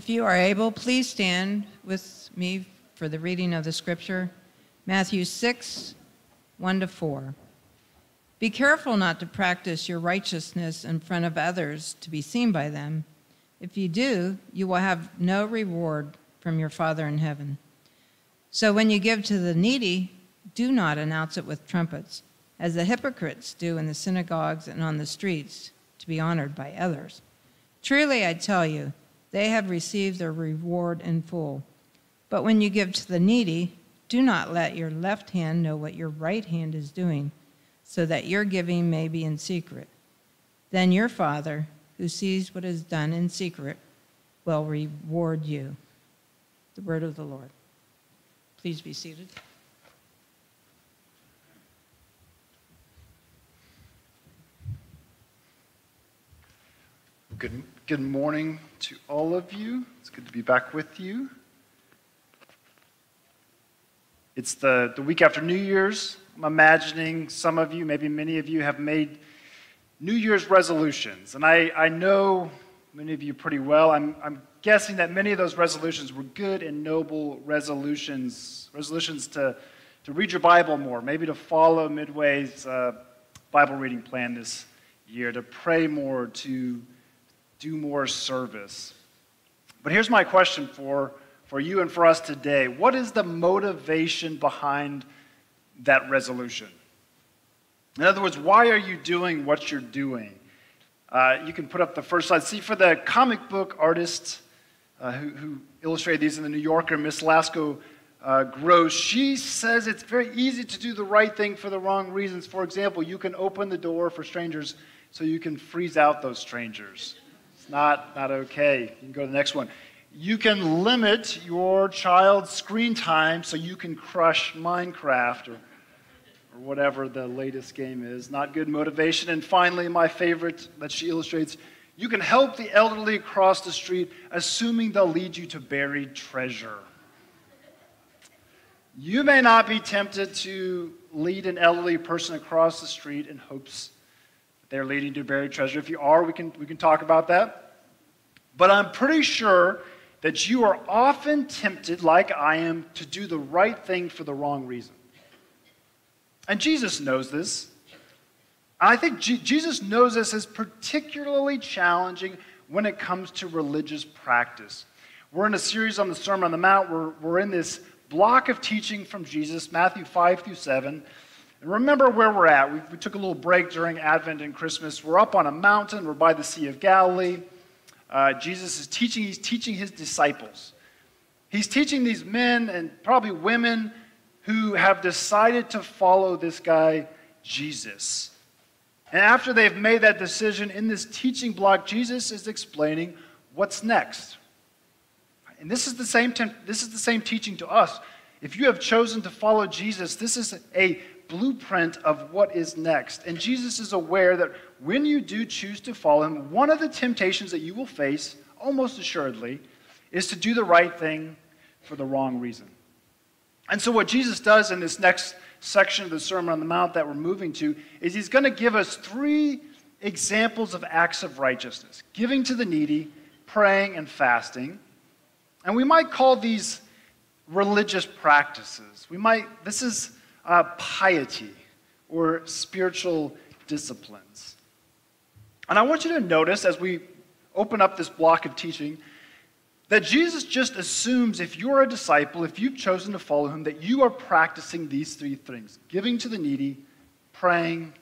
If you are able, please stand with me for the reading of the scripture. Matthew 6, 1 to 4. Be careful not to practice your righteousness in front of others to be seen by them. If you do, you will have no reward from your Father in heaven. So when you give to the needy, do not announce it with trumpets, as the hypocrites do in the synagogues and on the streets, to be honored by others. Truly, I tell you, they have received their reward in full. But when you give to the needy, do not let your left hand know what your right hand is doing, so that your giving may be in secret. Then your Father, who sees what is done in secret, will reward you. The word of the Lord. Please be seated. Good, good morning to all of you. It's good to be back with you. It's the, the week after New Year's. I'm imagining some of you, maybe many of you, have made New Year's resolutions. And I, I know many of you pretty well. I'm, I'm guessing that many of those resolutions were good and noble resolutions, resolutions to, to read your Bible more, maybe to follow Midway's uh, Bible reading plan this year, to pray more, to do more service. But here's my question for, for you and for us today What is the motivation behind that resolution? In other words, why are you doing what you're doing? Uh, you can put up the first slide. See, for the comic book artist uh, who, who, illustrated these in the New Yorker, Miss Lasko uh, Gross, she says it's very easy to do the right thing for the wrong reasons. For example, you can open the door for strangers so you can freeze out those strangers not, not okay. You can go to the next one. You can limit your child's screen time so you can crush Minecraft or, or whatever the latest game is. Not good motivation. And finally, my favorite that she illustrates you can help the elderly across the street, assuming they'll lead you to buried treasure. You may not be tempted to lead an elderly person across the street in hopes they're leading to buried treasure. If you are, we can, we can talk about that. But I'm pretty sure that you are often tempted, like I am, to do the right thing for the wrong reason. And Jesus knows this. I think G- Jesus knows this is particularly challenging when it comes to religious practice. We're in a series on the Sermon on the Mount. We're, we're in this block of teaching from Jesus, Matthew 5 through 7. And remember where we're at. We, we took a little break during Advent and Christmas. We're up on a mountain, we're by the Sea of Galilee. Uh, Jesus is teaching, he's teaching his disciples. He's teaching these men and probably women who have decided to follow this guy, Jesus. And after they've made that decision in this teaching block, Jesus is explaining what's next. And this is the same, this is the same teaching to us. If you have chosen to follow Jesus, this is a blueprint of what is next. And Jesus is aware that when you do choose to follow him, one of the temptations that you will face, almost assuredly, is to do the right thing for the wrong reason. And so, what Jesus does in this next section of the Sermon on the Mount that we're moving to is he's going to give us three examples of acts of righteousness giving to the needy, praying, and fasting. And we might call these religious practices. We might, this is uh, piety or spiritual disciplines. And I want you to notice as we open up this block of teaching that Jesus just assumes if you're a disciple, if you've chosen to follow him, that you are practicing these three things giving to the needy, praying,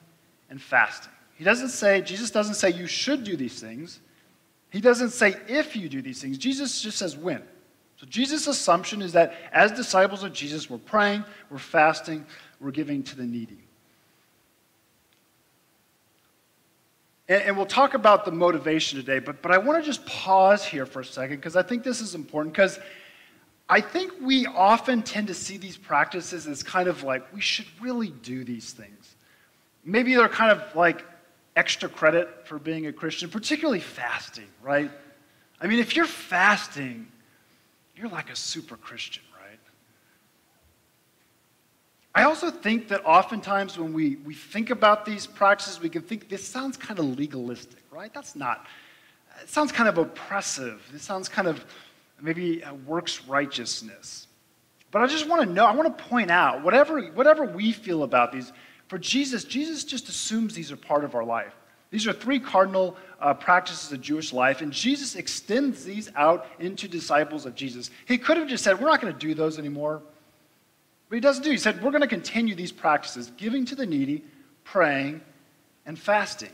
and fasting. He doesn't say, Jesus doesn't say you should do these things. He doesn't say if you do these things. Jesus just says when. So Jesus' assumption is that as disciples of Jesus, we're praying, we're fasting, we're giving to the needy. And, and we'll talk about the motivation today, but, but I want to just pause here for a second because I think this is important because I think we often tend to see these practices as kind of like we should really do these things. Maybe they're kind of like extra credit for being a Christian, particularly fasting, right? I mean, if you're fasting, you're like a super Christian, right? I also think that oftentimes when we, we think about these practices, we can think this sounds kind of legalistic, right? That's not, it sounds kind of oppressive. This sounds kind of maybe works righteousness. But I just want to know, I want to point out, whatever, whatever we feel about these, for Jesus, Jesus just assumes these are part of our life. These are three cardinal uh, practices of Jewish life, and Jesus extends these out into disciples of Jesus. He could have just said, We're not going to do those anymore. But he doesn't do. He said, We're going to continue these practices giving to the needy, praying, and fasting.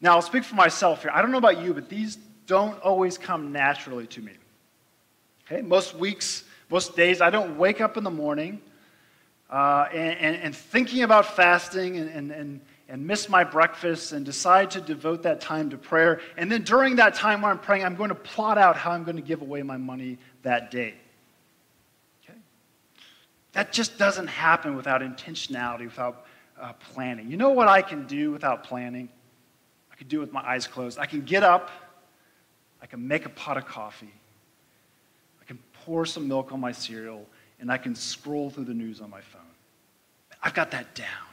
Now, I'll speak for myself here. I don't know about you, but these don't always come naturally to me. Okay? Most weeks, most days, I don't wake up in the morning uh, and, and, and, thinking about fasting and, and, and, and miss my breakfast and decide to devote that time to prayer. And then during that time when I'm praying, I'm going to plot out how I'm going to give away my money that day. Okay? That just doesn't happen without intentionality, without uh, planning. You know what I can do without planning? I can do it with my eyes closed. I can get up, I can make a pot of coffee, I can pour some milk on my cereal, and I can scroll through the news on my phone. I've got that down.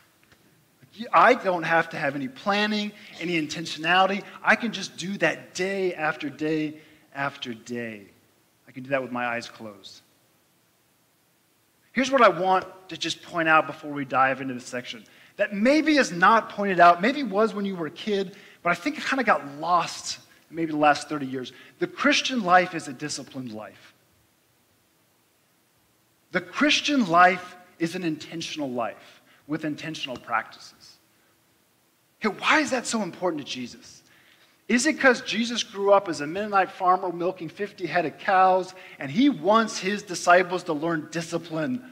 I don't have to have any planning, any intentionality. I can just do that day after day after day. I can do that with my eyes closed. Here's what I want to just point out before we dive into this section that maybe is not pointed out, maybe was when you were a kid, but I think it kind of got lost maybe the last 30 years. The Christian life is a disciplined life. The Christian life is an intentional life with intentional practices. Okay, why is that so important to Jesus? Is it because Jesus grew up as a Mennonite farmer milking 50 head of cows and he wants his disciples to learn discipline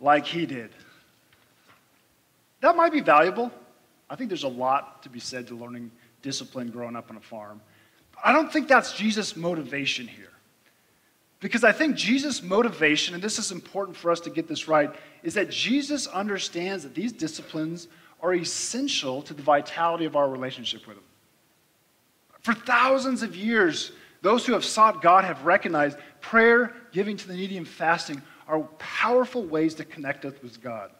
like he did? That might be valuable. I think there's a lot to be said to learning discipline growing up on a farm. But I don't think that's Jesus' motivation here. Because I think Jesus' motivation, and this is important for us to get this right, is that Jesus understands that these disciplines are essential to the vitality of our relationship with Him. For thousands of years, those who have sought God have recognized prayer, giving to the needy, and fasting are powerful ways to connect us with God.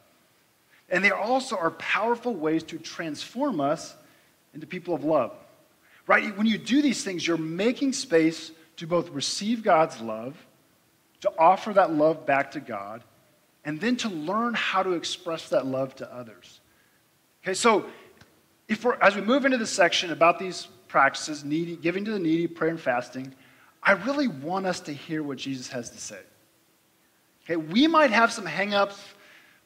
And they also are powerful ways to transform us into people of love. Right? When you do these things, you're making space to both receive God's love, to offer that love back to God, and then to learn how to express that love to others. Okay, so if we're, as we move into the section about these practices, needy, giving to the needy, prayer and fasting, I really want us to hear what Jesus has to say. Okay, we might have some hangups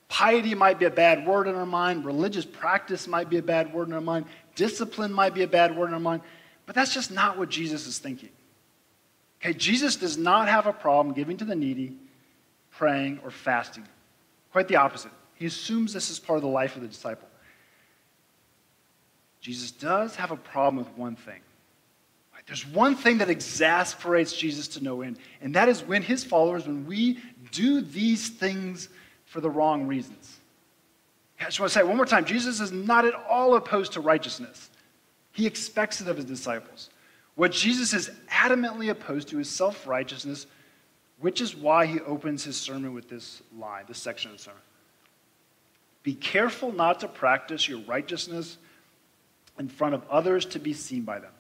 Piety might be a bad word in our mind. Religious practice might be a bad word in our mind. Discipline might be a bad word in our mind. But that's just not what Jesus is thinking. Okay, Jesus does not have a problem giving to the needy, praying, or fasting. Quite the opposite. He assumes this is part of the life of the disciple. Jesus does have a problem with one thing. There's one thing that exasperates Jesus to no end, and that is when his followers, when we do these things for the wrong reasons. I just want to say one more time Jesus is not at all opposed to righteousness, he expects it of his disciples. What Jesus is adamantly opposed to is self righteousness, which is why he opens his sermon with this line, this section of the sermon. Be careful not to practice your righteousness in front of others to be seen by them.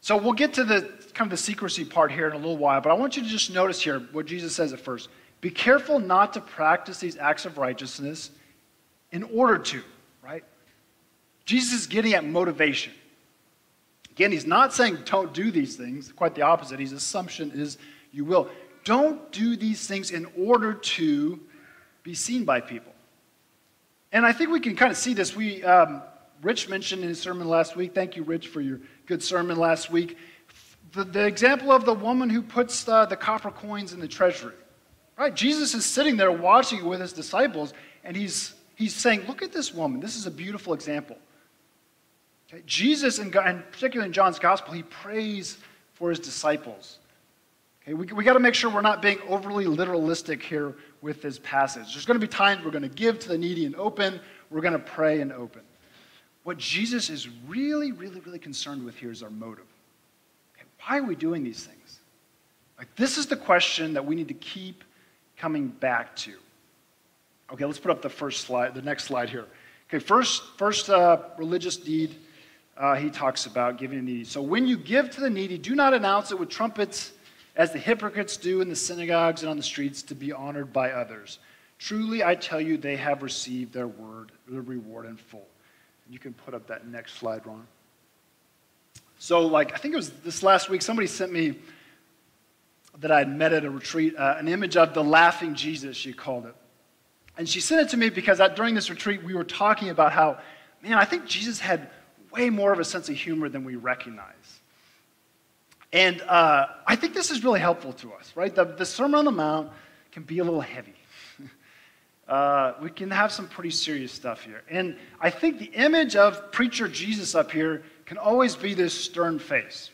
So we'll get to the kind of the secrecy part here in a little while, but I want you to just notice here what Jesus says at first. Be careful not to practice these acts of righteousness in order to, right? Jesus is getting at motivation. Again, he's not saying don't do these things, quite the opposite. His assumption is you will. Don't do these things in order to be seen by people. And I think we can kind of see this. We, um, Rich mentioned in his sermon last week, thank you, Rich, for your good sermon last week, the, the example of the woman who puts the, the copper coins in the treasury. Right? Jesus is sitting there watching with his disciples, and he's, he's saying, Look at this woman. This is a beautiful example. Jesus, and particularly in John's gospel, he prays for his disciples. Okay? We, we got to make sure we're not being overly literalistic here with this passage. There's going to be times we're going to give to the needy and open, we're going to pray and open. What Jesus is really, really, really concerned with here is our motive. Okay? Why are we doing these things? Like, this is the question that we need to keep coming back to. Okay, let's put up the first slide, the next slide here. Okay, first, first uh, religious deed uh, he talks about giving to the needy. So when you give to the needy, do not announce it with trumpets as the hypocrites do in the synagogues and on the streets, to be honored by others. Truly, I tell you, they have received their word, their reward in full. You can put up that next slide, Ron. So, like, I think it was this last week, somebody sent me that I had met at a retreat uh, an image of the laughing Jesus, she called it. And she sent it to me because during this retreat, we were talking about how, man, I think Jesus had way more of a sense of humor than we recognize. And uh, I think this is really helpful to us, right? The, the Sermon on the Mount can be a little heavy. uh, we can have some pretty serious stuff here. And I think the image of preacher Jesus up here can always be this stern face.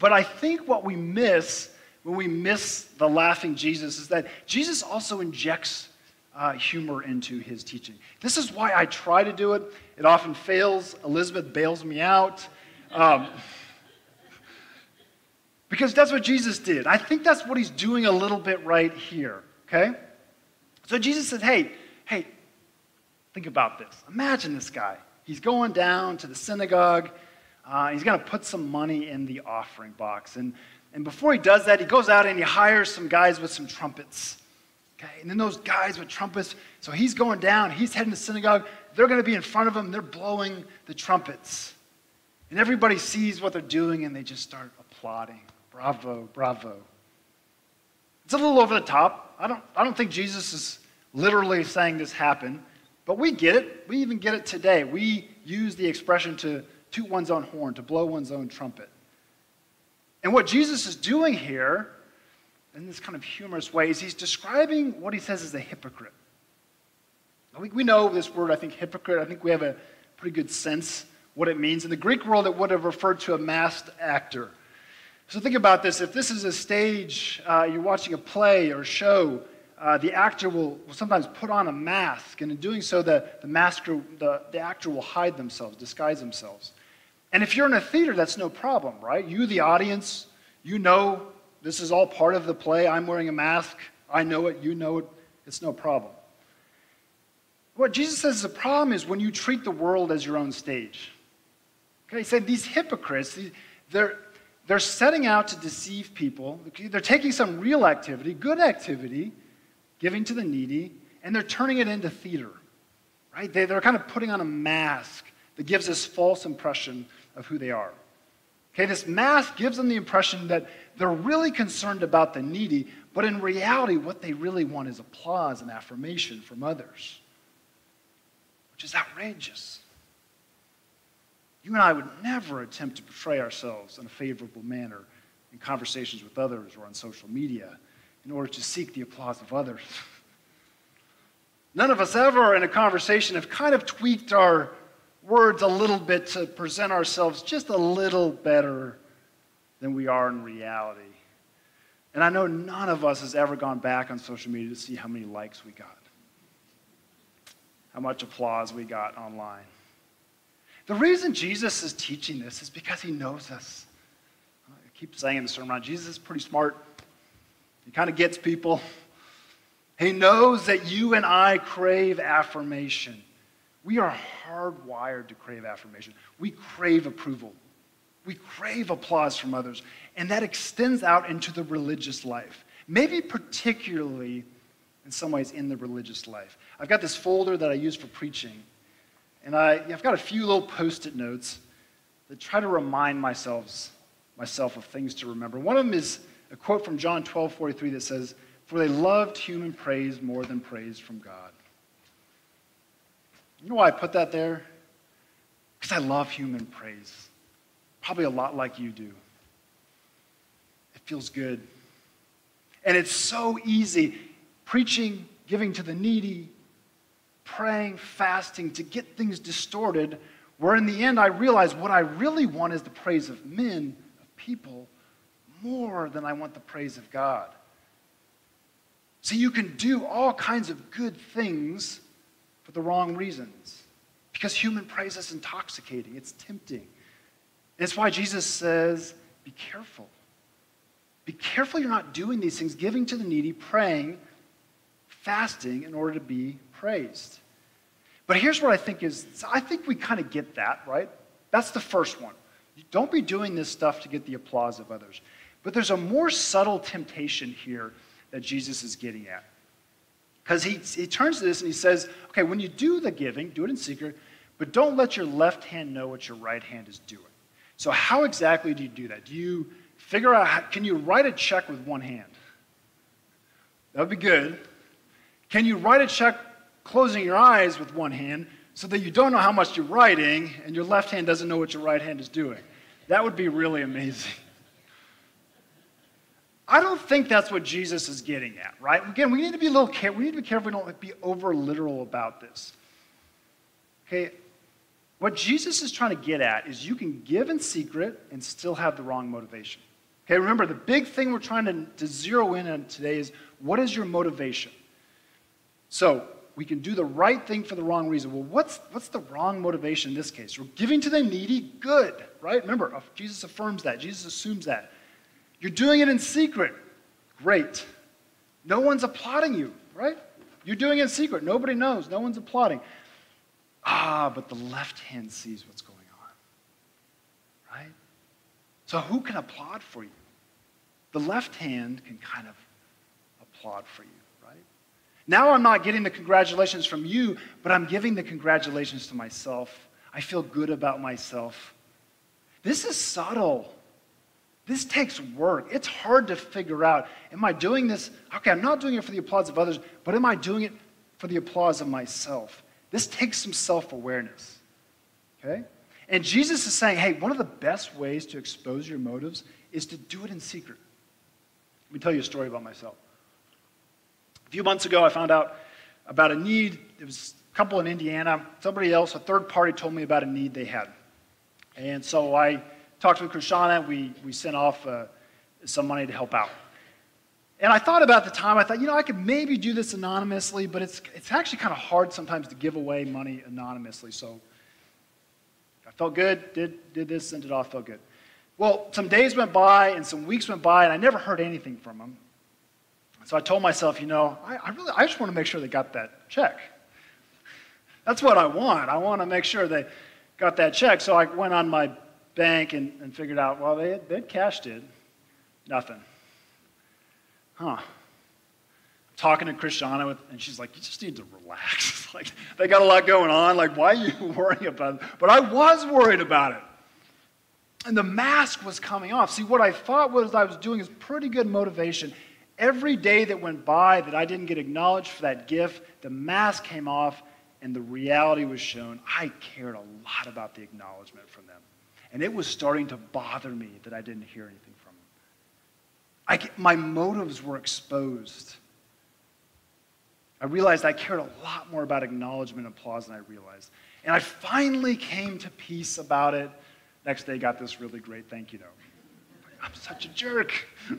But I think what we miss when we miss the laughing Jesus is that Jesus also injects uh, humor into his teaching. This is why I try to do it. It often fails. Elizabeth bails me out. Um, because that's what Jesus did. I think that's what he's doing a little bit right here, okay? So Jesus said, hey, hey, think about this. Imagine this guy. He's going down to the synagogue. Uh, he's going to put some money in the offering box. And, and before he does that, he goes out and he hires some guys with some trumpets. Okay, and then those guys with trumpets, so he's going down, he's heading to synagogue. They're going to be in front of him, they're blowing the trumpets. And everybody sees what they're doing and they just start applauding. Bravo, bravo. It's a little over the top. I don't, I don't think Jesus is literally saying this happened, but we get it. We even get it today. We use the expression to toot one's own horn, to blow one's own trumpet. And what Jesus is doing here, in this kind of humorous way, is he's describing what he says is a hypocrite. We, we know this word, I think, hypocrite. I think we have a pretty good sense what it means. In the Greek world, it would have referred to a masked actor. So think about this. If this is a stage, uh, you're watching a play or a show, uh, the actor will, will, sometimes put on a mask, and in doing so, the, the, masker, the, the actor will hide themselves, disguise themselves. And if you're in a theater, that's no problem, right? You, the audience, you know this is all part of the play. I'm wearing a mask. I know it. You know it. It's no problem. What Jesus says is the problem is when you treat the world as your own stage. Okay, he said these hypocrites, they're, they're setting out to deceive people. They're taking some real activity, good activity, giving to the needy, and they're turning it into theater. Right? They, they're kind of putting on a mask that gives this false impression of who they are. Okay, this mask gives them the impression that they're really concerned about the needy, but in reality, what they really want is applause and affirmation from others, which is outrageous. You and I would never attempt to portray ourselves in a favorable manner in conversations with others or on social media in order to seek the applause of others. None of us ever in a conversation have kind of tweaked our words a little bit to present ourselves just a little better than we are in reality. And I know none of us has ever gone back on social media to see how many likes we got, how much applause we got online. The reason Jesus is teaching this is because he knows us. I keep saying in the sermon, Jesus is pretty smart. He kind of gets people. He knows that you and I crave affirmation. We are hardwired to crave affirmation. We crave approval. We crave applause from others. And that extends out into the religious life, maybe particularly in some ways in the religious life. I've got this folder that I use for preaching. And I, I've got a few little post it notes that try to remind myself, myself of things to remember. One of them is a quote from John 12 43 that says, For they loved human praise more than praise from God. You know why I put that there? Because I love human praise. Probably a lot like you do. It feels good. And it's so easy preaching, giving to the needy, praying, fasting to get things distorted, where in the end I realize what I really want is the praise of men, of people, more than I want the praise of God. So you can do all kinds of good things for the wrong reasons. Because human praise is intoxicating, it's tempting. It's why Jesus says, be careful. Be careful you're not doing these things, giving to the needy, praying, fasting in order to be praised. But here's what I think is I think we kind of get that, right? That's the first one. Don't be doing this stuff to get the applause of others. But there's a more subtle temptation here that Jesus is getting at. Because he, he turns to this and he says, okay, when you do the giving, do it in secret, but don't let your left hand know what your right hand is doing. So, how exactly do you do that? Do you figure out, how, can you write a check with one hand? That would be good. Can you write a check closing your eyes with one hand so that you don't know how much you're writing and your left hand doesn't know what your right hand is doing? That would be really amazing. I don't think that's what Jesus is getting at, right? Again, we need to be a little careful. We need to be careful we don't be over literal about this. Okay, what Jesus is trying to get at is you can give in secret and still have the wrong motivation. Okay, remember the big thing we're trying to, to zero in on today is what is your motivation? So we can do the right thing for the wrong reason. Well, what's, what's the wrong motivation in this case? We're giving to the needy, good, right? Remember, Jesus affirms that, Jesus assumes that. You're doing it in secret. Great. No one's applauding you, right? You're doing it in secret. Nobody knows. No one's applauding. Ah, but the left hand sees what's going on, right? So who can applaud for you? The left hand can kind of applaud for you, right? Now I'm not getting the congratulations from you, but I'm giving the congratulations to myself. I feel good about myself. This is subtle. This takes work. It's hard to figure out. Am I doing this? Okay, I'm not doing it for the applause of others, but am I doing it for the applause of myself? This takes some self awareness. Okay? And Jesus is saying, hey, one of the best ways to expose your motives is to do it in secret. Let me tell you a story about myself. A few months ago, I found out about a need. There was a couple in Indiana. Somebody else, a third party, told me about a need they had. And so I talked with Krishana, we, we sent off uh, some money to help out. And I thought about the time, I thought, you know, I could maybe do this anonymously, but it's, it's actually kind of hard sometimes to give away money anonymously. So I felt good, did, did this, sent it off, felt good. Well, some days went by and some weeks went by, and I never heard anything from them. So I told myself, you know, I, I really, I just want to make sure they got that check. That's what I want. I want to make sure they got that check. So I went on my bank and, and figured out, well, they had, they'd cashed it. Nothing. Huh. talking to Krishana, with, and she's like, you just need to relax. like, they got a lot going on. Like, why are you worrying about it? But I was worried about it. And the mask was coming off. See, what I thought was I was doing is pretty good motivation. Every day that went by that I didn't get acknowledged for that gift, the mask came off and the reality was shown. I cared a lot about the acknowledgement from them. And it was starting to bother me that I didn't hear anything from them. I, my motives were exposed. I realized I cared a lot more about acknowledgement and applause than I realized. And I finally came to peace about it. Next day, got this really great thank you note. I'm such a jerk.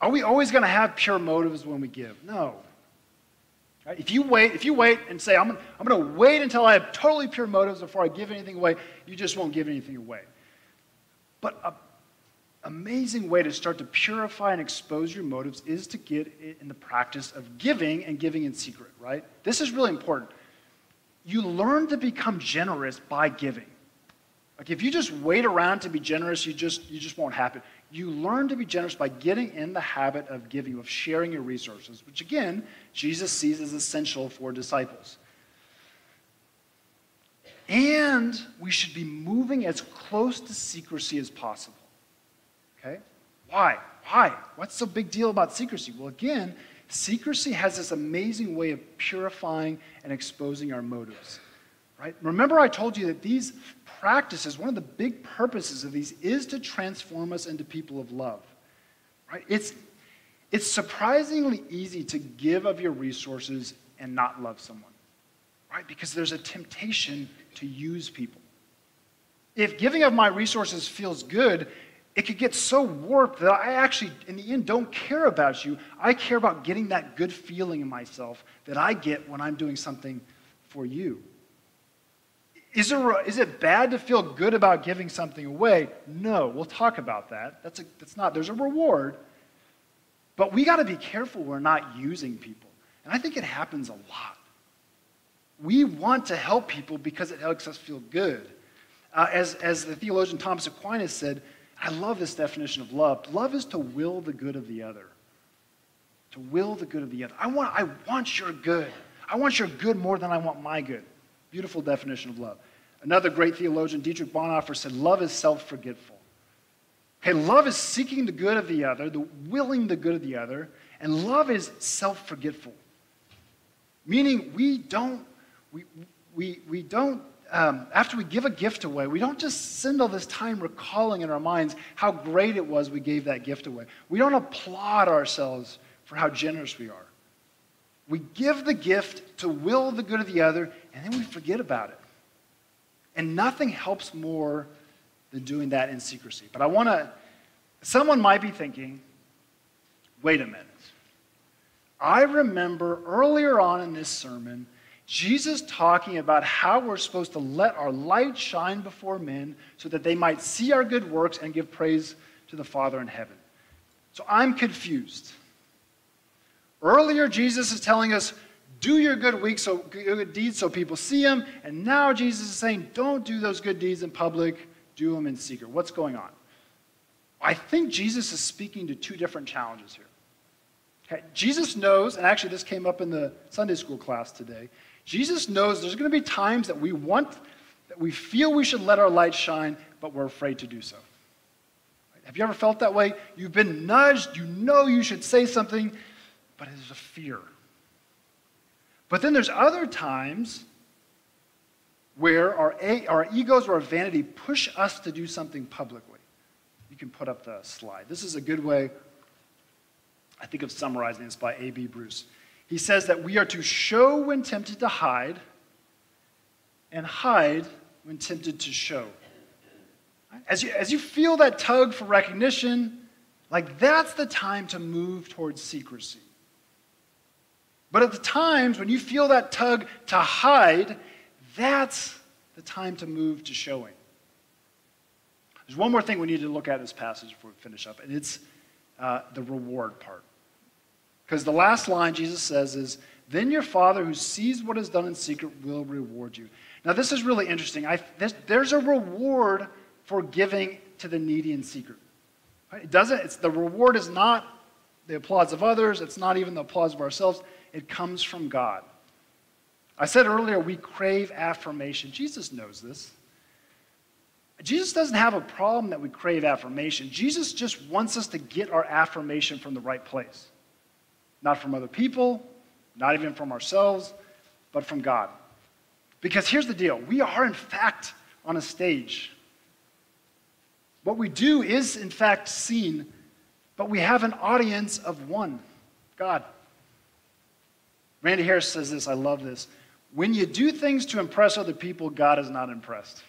Are we always going to have pure motives when we give? No. Right? If you wait, if you wait and say, I'm, I'm going to wait until I have totally pure motives before I give anything away, you just won't give anything away. But an amazing way to start to purify and expose your motives is to get in the practice of giving and giving in secret, right? This is really important. You learn to become generous by giving. Like if you just wait around to be generous, you just, you just won't happen you learn to be generous by getting in the habit of giving, of sharing your resources, which again, Jesus sees as essential for disciples. And we should be moving as close to secrecy as possible. Okay? Why? Why? What's so big deal about secrecy? Well, again, secrecy has this amazing way of purifying and exposing our motives. Right? Remember, I told you that these practices, one of the big purposes of these is to transform us into people of love. Right? It's, it's surprisingly easy to give of your resources and not love someone. Right? Because there's a temptation to use people. If giving of my resources feels good, it could get so warped that I actually, in the end, don't care about you. I care about getting that good feeling in myself that I get when I'm doing something for you. Is, there, is it bad to feel good about giving something away? No, we'll talk about that. That's, a, that's not, there's a reward. But we got to be careful we're not using people. And I think it happens a lot. We want to help people because it helps us feel good. Uh, as, as the theologian Thomas Aquinas said, I love this definition of love. Love is to will the good of the other. To will the good of the other. I want, I want your good. I want your good more than I want my good. Beautiful definition of love. Another great theologian, Dietrich Bonhoeffer, said, Love is self forgetful. Okay, love is seeking the good of the other, the willing the good of the other, and love is self forgetful. Meaning, we don't, we, we, we don't um, after we give a gift away, we don't just spend all this time recalling in our minds how great it was we gave that gift away. We don't applaud ourselves for how generous we are. We give the gift to will the good of the other, and then we forget about it. And nothing helps more than doing that in secrecy. But I want to, someone might be thinking, wait a minute. I remember earlier on in this sermon Jesus talking about how we're supposed to let our light shine before men so that they might see our good works and give praise to the Father in heaven. So I'm confused. Earlier, Jesus is telling us, do your good so good deeds so people see them, and now Jesus is saying, don't do those good deeds in public, do them in secret. What's going on? I think Jesus is speaking to two different challenges here. Okay, Jesus knows, and actually this came up in the Sunday school class today. Jesus knows there's going to be times that we want, that we feel we should let our light shine, but we're afraid to do so. Have you ever felt that way? You've been nudged, you know you should say something, but there's a fear. But then there's other times where our, our egos or our vanity push us to do something publicly. You can put up the slide. This is a good way, I think, of summarizing this by A.B. Bruce. He says that we are to show when tempted to hide and hide when tempted to show. As you, as you feel that tug for recognition, like that's the time to move towards secrecy. But at the times when you feel that tug to hide, that's the time to move to showing. There's one more thing we need to look at in this passage before we finish up, and it's uh, the reward part. Because the last line Jesus says is, Then your Father who sees what is done in secret will reward you. Now, this is really interesting. I, this, there's a reward for giving to the needy in secret. It doesn't, it's, the reward is not the applause of others, it's not even the applause of ourselves. It comes from God. I said earlier, we crave affirmation. Jesus knows this. Jesus doesn't have a problem that we crave affirmation. Jesus just wants us to get our affirmation from the right place not from other people, not even from ourselves, but from God. Because here's the deal we are, in fact, on a stage. What we do is, in fact, seen, but we have an audience of one God. Randy Harris says this, I love this. When you do things to impress other people, God is not impressed.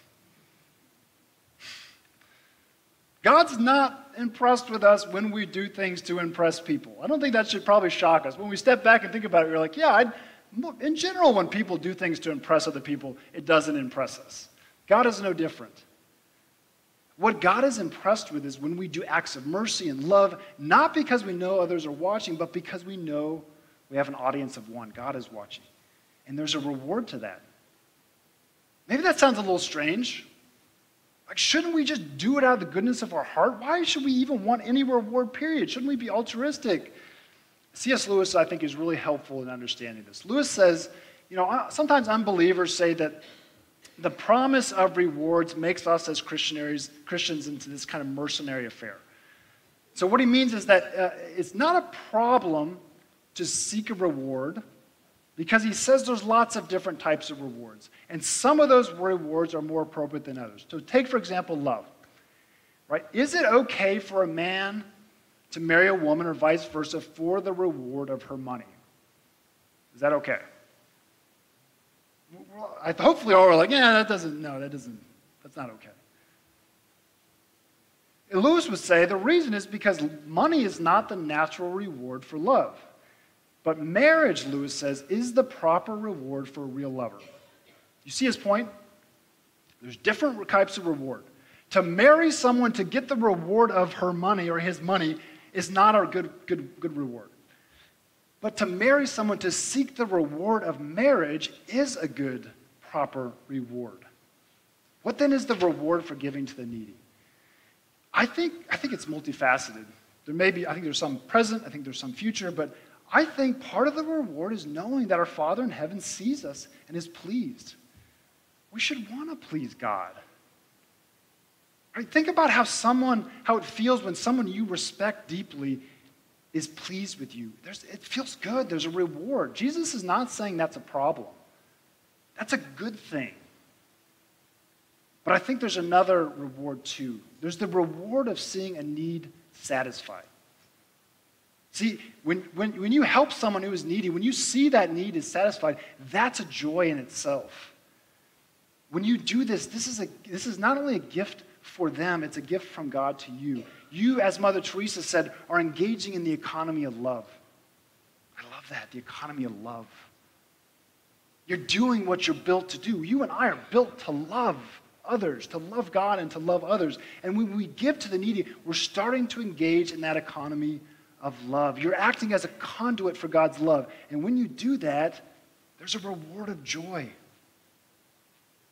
God's not impressed with us when we do things to impress people. I don't think that should probably shock us. When we step back and think about it, we're like, yeah, I'd, in general, when people do things to impress other people, it doesn't impress us. God is no different. What God is impressed with is when we do acts of mercy and love, not because we know others are watching, but because we know we have an audience of one. God is watching. And there's a reward to that. Maybe that sounds a little strange. Like, shouldn't we just do it out of the goodness of our heart? Why should we even want any reward, period? Shouldn't we be altruistic? C.S. Lewis, I think, is really helpful in understanding this. Lewis says, you know, sometimes unbelievers say that the promise of rewards makes us as Christians into this kind of mercenary affair. So, what he means is that uh, it's not a problem to seek a reward because he says there's lots of different types of rewards. And some of those rewards are more appropriate than others. So take, for example, love. Right? Is it okay for a man to marry a woman or vice versa for the reward of her money? Is that okay? Well, hopefully all are like, yeah, that doesn't, no, that doesn't, that's not okay. Lewis would say the reason is because money is not the natural reward for love. But marriage, Lewis says, is the proper reward for a real lover. You see his point? There's different types of reward. To marry someone to get the reward of her money or his money is not a good, good, good reward. But to marry someone to seek the reward of marriage is a good, proper reward. What then is the reward for giving to the needy? I think, I think it's multifaceted. There may be, I think there's some present, I think there's some future, but I think part of the reward is knowing that our Father in heaven sees us and is pleased. We should want to please God. Right? Think about how someone, how it feels when someone you respect deeply is pleased with you. There's, it feels good. There's a reward. Jesus is not saying that's a problem. That's a good thing. But I think there's another reward too. There's the reward of seeing a need satisfied. See, when, when, when you help someone who is needy, when you see that need is satisfied, that's a joy in itself. When you do this, this is, a, this is not only a gift for them, it's a gift from God to you. You, as Mother Teresa said, are engaging in the economy of love. I love that, the economy of love. You're doing what you're built to do. You and I are built to love others, to love God and to love others. And when we give to the needy, we're starting to engage in that economy of love. You're acting as a conduit for God's love. And when you do that, there's a reward of joy.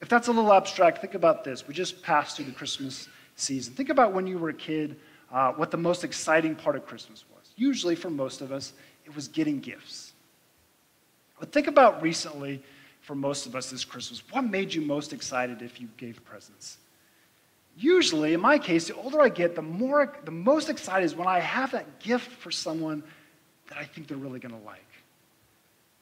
If that's a little abstract, think about this. We just passed through the Christmas season. Think about when you were a kid, uh, what the most exciting part of Christmas was. Usually, for most of us, it was getting gifts. But think about recently, for most of us this Christmas, what made you most excited if you gave presents? Usually, in my case, the older I get, the more, the most excited is when I have that gift for someone that I think they're really going to like.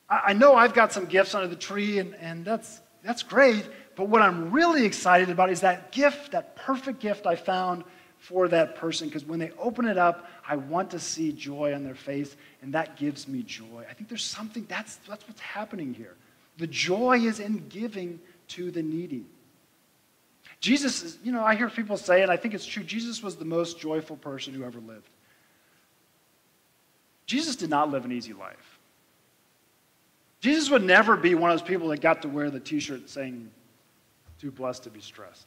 I, I know I've got some gifts under the tree, and, and that's, that's great, but what I'm really excited about is that gift, that perfect gift I found for that person, because when they open it up, I want to see joy on their face, and that gives me joy. I think there's something, that's, that's what's happening here. The joy is in giving to the needy. Jesus is, you know, I hear people say, and I think it's true, Jesus was the most joyful person who ever lived. Jesus did not live an easy life. Jesus would never be one of those people that got to wear the t shirt saying, too blessed to be stressed.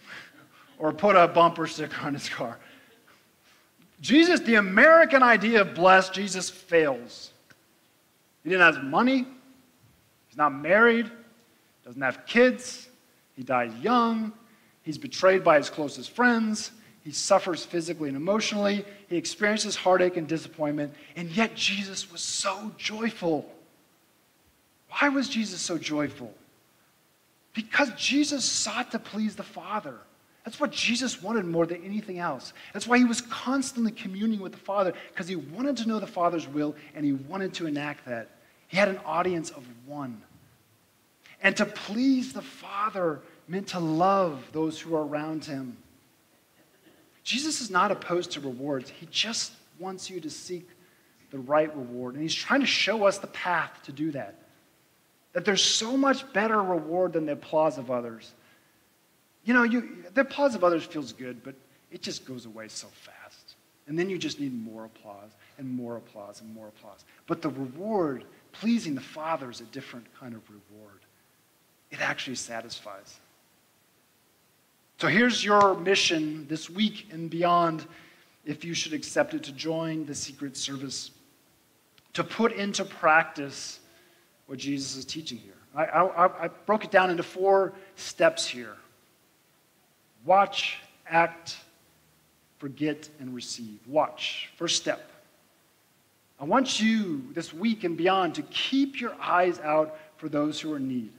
or put a bumper sticker on his car. Jesus, the American idea of blessed, Jesus fails. He didn't have money. He's not married. Doesn't have kids. He dies young. He's betrayed by his closest friends. He suffers physically and emotionally. He experiences heartache and disappointment. And yet, Jesus was so joyful. Why was Jesus so joyful? Because Jesus sought to please the Father. That's what Jesus wanted more than anything else. That's why he was constantly communing with the Father, because he wanted to know the Father's will and he wanted to enact that. He had an audience of one. And to please the Father meant to love those who are around him. Jesus is not opposed to rewards, he just wants you to seek the right reward. And he's trying to show us the path to do that that there's so much better reward than the applause of others. You know, you, the applause of others feels good, but it just goes away so fast. And then you just need more applause and more applause and more applause. But the reward, pleasing the Father, is a different kind of reward. It actually satisfies. So here's your mission this week and beyond, if you should accept it, to join the Secret Service, to put into practice what Jesus is teaching here. I, I, I broke it down into four steps here watch, act, forget, and receive. Watch. First step. I want you this week and beyond to keep your eyes out for those who are in need.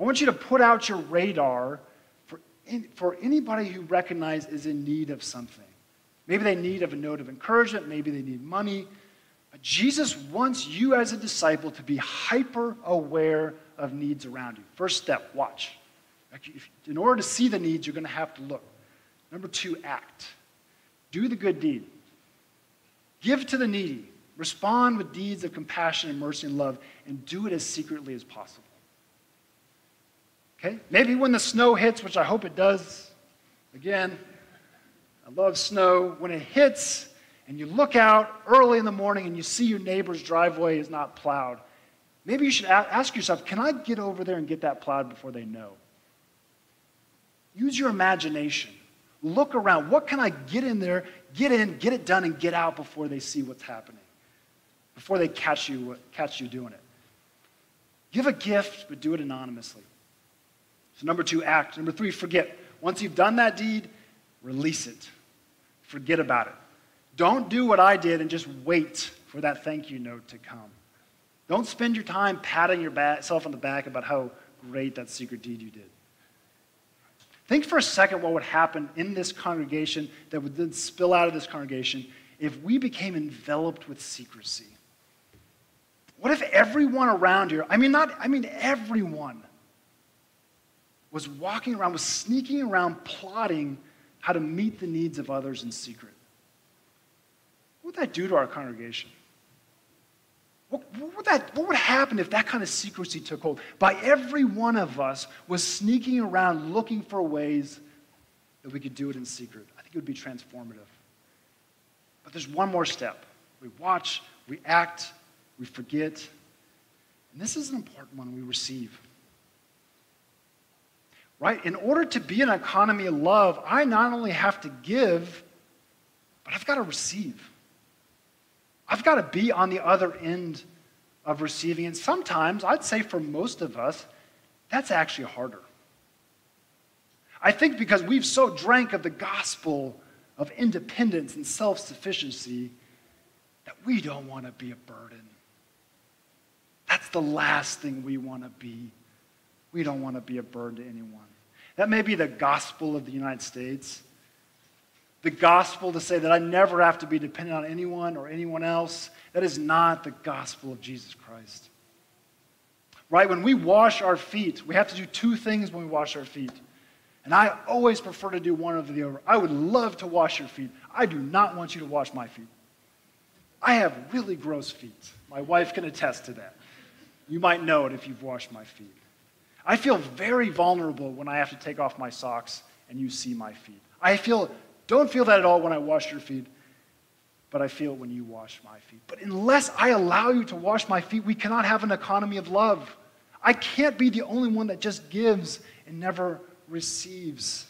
I want you to put out your radar for, in, for anybody who recognize is in need of something. Maybe they need of a note of encouragement, maybe they need money, But Jesus wants you as a disciple to be hyper aware of needs around you. First step, watch. In order to see the needs, you're going to have to look. Number two, act. Do the good deed. Give to the needy. Respond with deeds of compassion and mercy and love, and do it as secretly as possible. Okay? Maybe when the snow hits, which I hope it does, again, I love snow. When it hits, and you look out early in the morning and you see your neighbor's driveway is not plowed, maybe you should ask yourself, can I get over there and get that plowed before they know? Use your imagination. Look around. What can I get in there, get in, get it done, and get out before they see what's happening? Before they catch you, catch you doing it. Give a gift, but do it anonymously. So, number two, act. Number three, forget. Once you've done that deed, release it. Forget about it. Don't do what I did and just wait for that thank you note to come. Don't spend your time patting yourself on the back about how great that secret deed you did. Think for a second what would happen in this congregation that would then spill out of this congregation if we became enveloped with secrecy. What if everyone around here, I mean, not, I mean, everyone, was walking around, was sneaking around, plotting how to meet the needs of others in secret? What would that do to our congregation? What, what, would that, what would happen if that kind of secrecy took hold? By every one of us was sneaking around looking for ways that we could do it in secret. I think it would be transformative. But there's one more step. We watch, we act, we forget. And this is an important one we receive. Right? In order to be an economy of love, I not only have to give, but I've got to receive. I've got to be on the other end of receiving. And sometimes, I'd say for most of us, that's actually harder. I think because we've so drank of the gospel of independence and self sufficiency that we don't want to be a burden. That's the last thing we want to be. We don't want to be a burden to anyone. That may be the gospel of the United States the gospel to say that I never have to be dependent on anyone or anyone else. That is not the gospel of Jesus Christ. Right? When we wash our feet, we have to do two things when we wash our feet. And I always prefer to do one over the other. I would love to wash your feet. I do not want you to wash my feet. I have really gross feet. My wife can attest to that. You might know it if you've washed my feet. I feel very vulnerable when I have to take off my socks and you see my feet. I feel don't feel that at all when I wash your feet, but I feel it when you wash my feet. But unless I allow you to wash my feet, we cannot have an economy of love. I can't be the only one that just gives and never receives.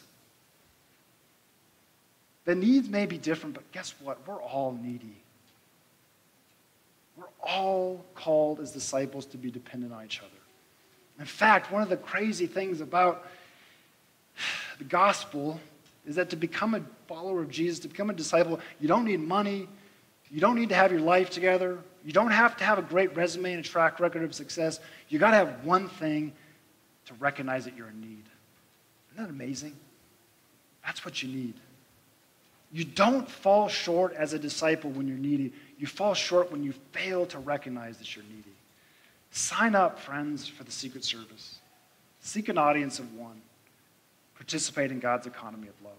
The needs may be different, but guess what? We're all needy. We're all called as disciples to be dependent on each other. In fact, one of the crazy things about the gospel is that to become a follower of Jesus, to become a disciple, you don't need money. You don't need to have your life together. You don't have to have a great resume and a track record of success. You got to have one thing to recognize that you're in need. Isn't that amazing? That's what you need. You don't fall short as a disciple when you're needy. You fall short when you fail to recognize that you're needy. Sign up, friends, for the Secret Service. Seek an audience of one. Participate in God's economy of love.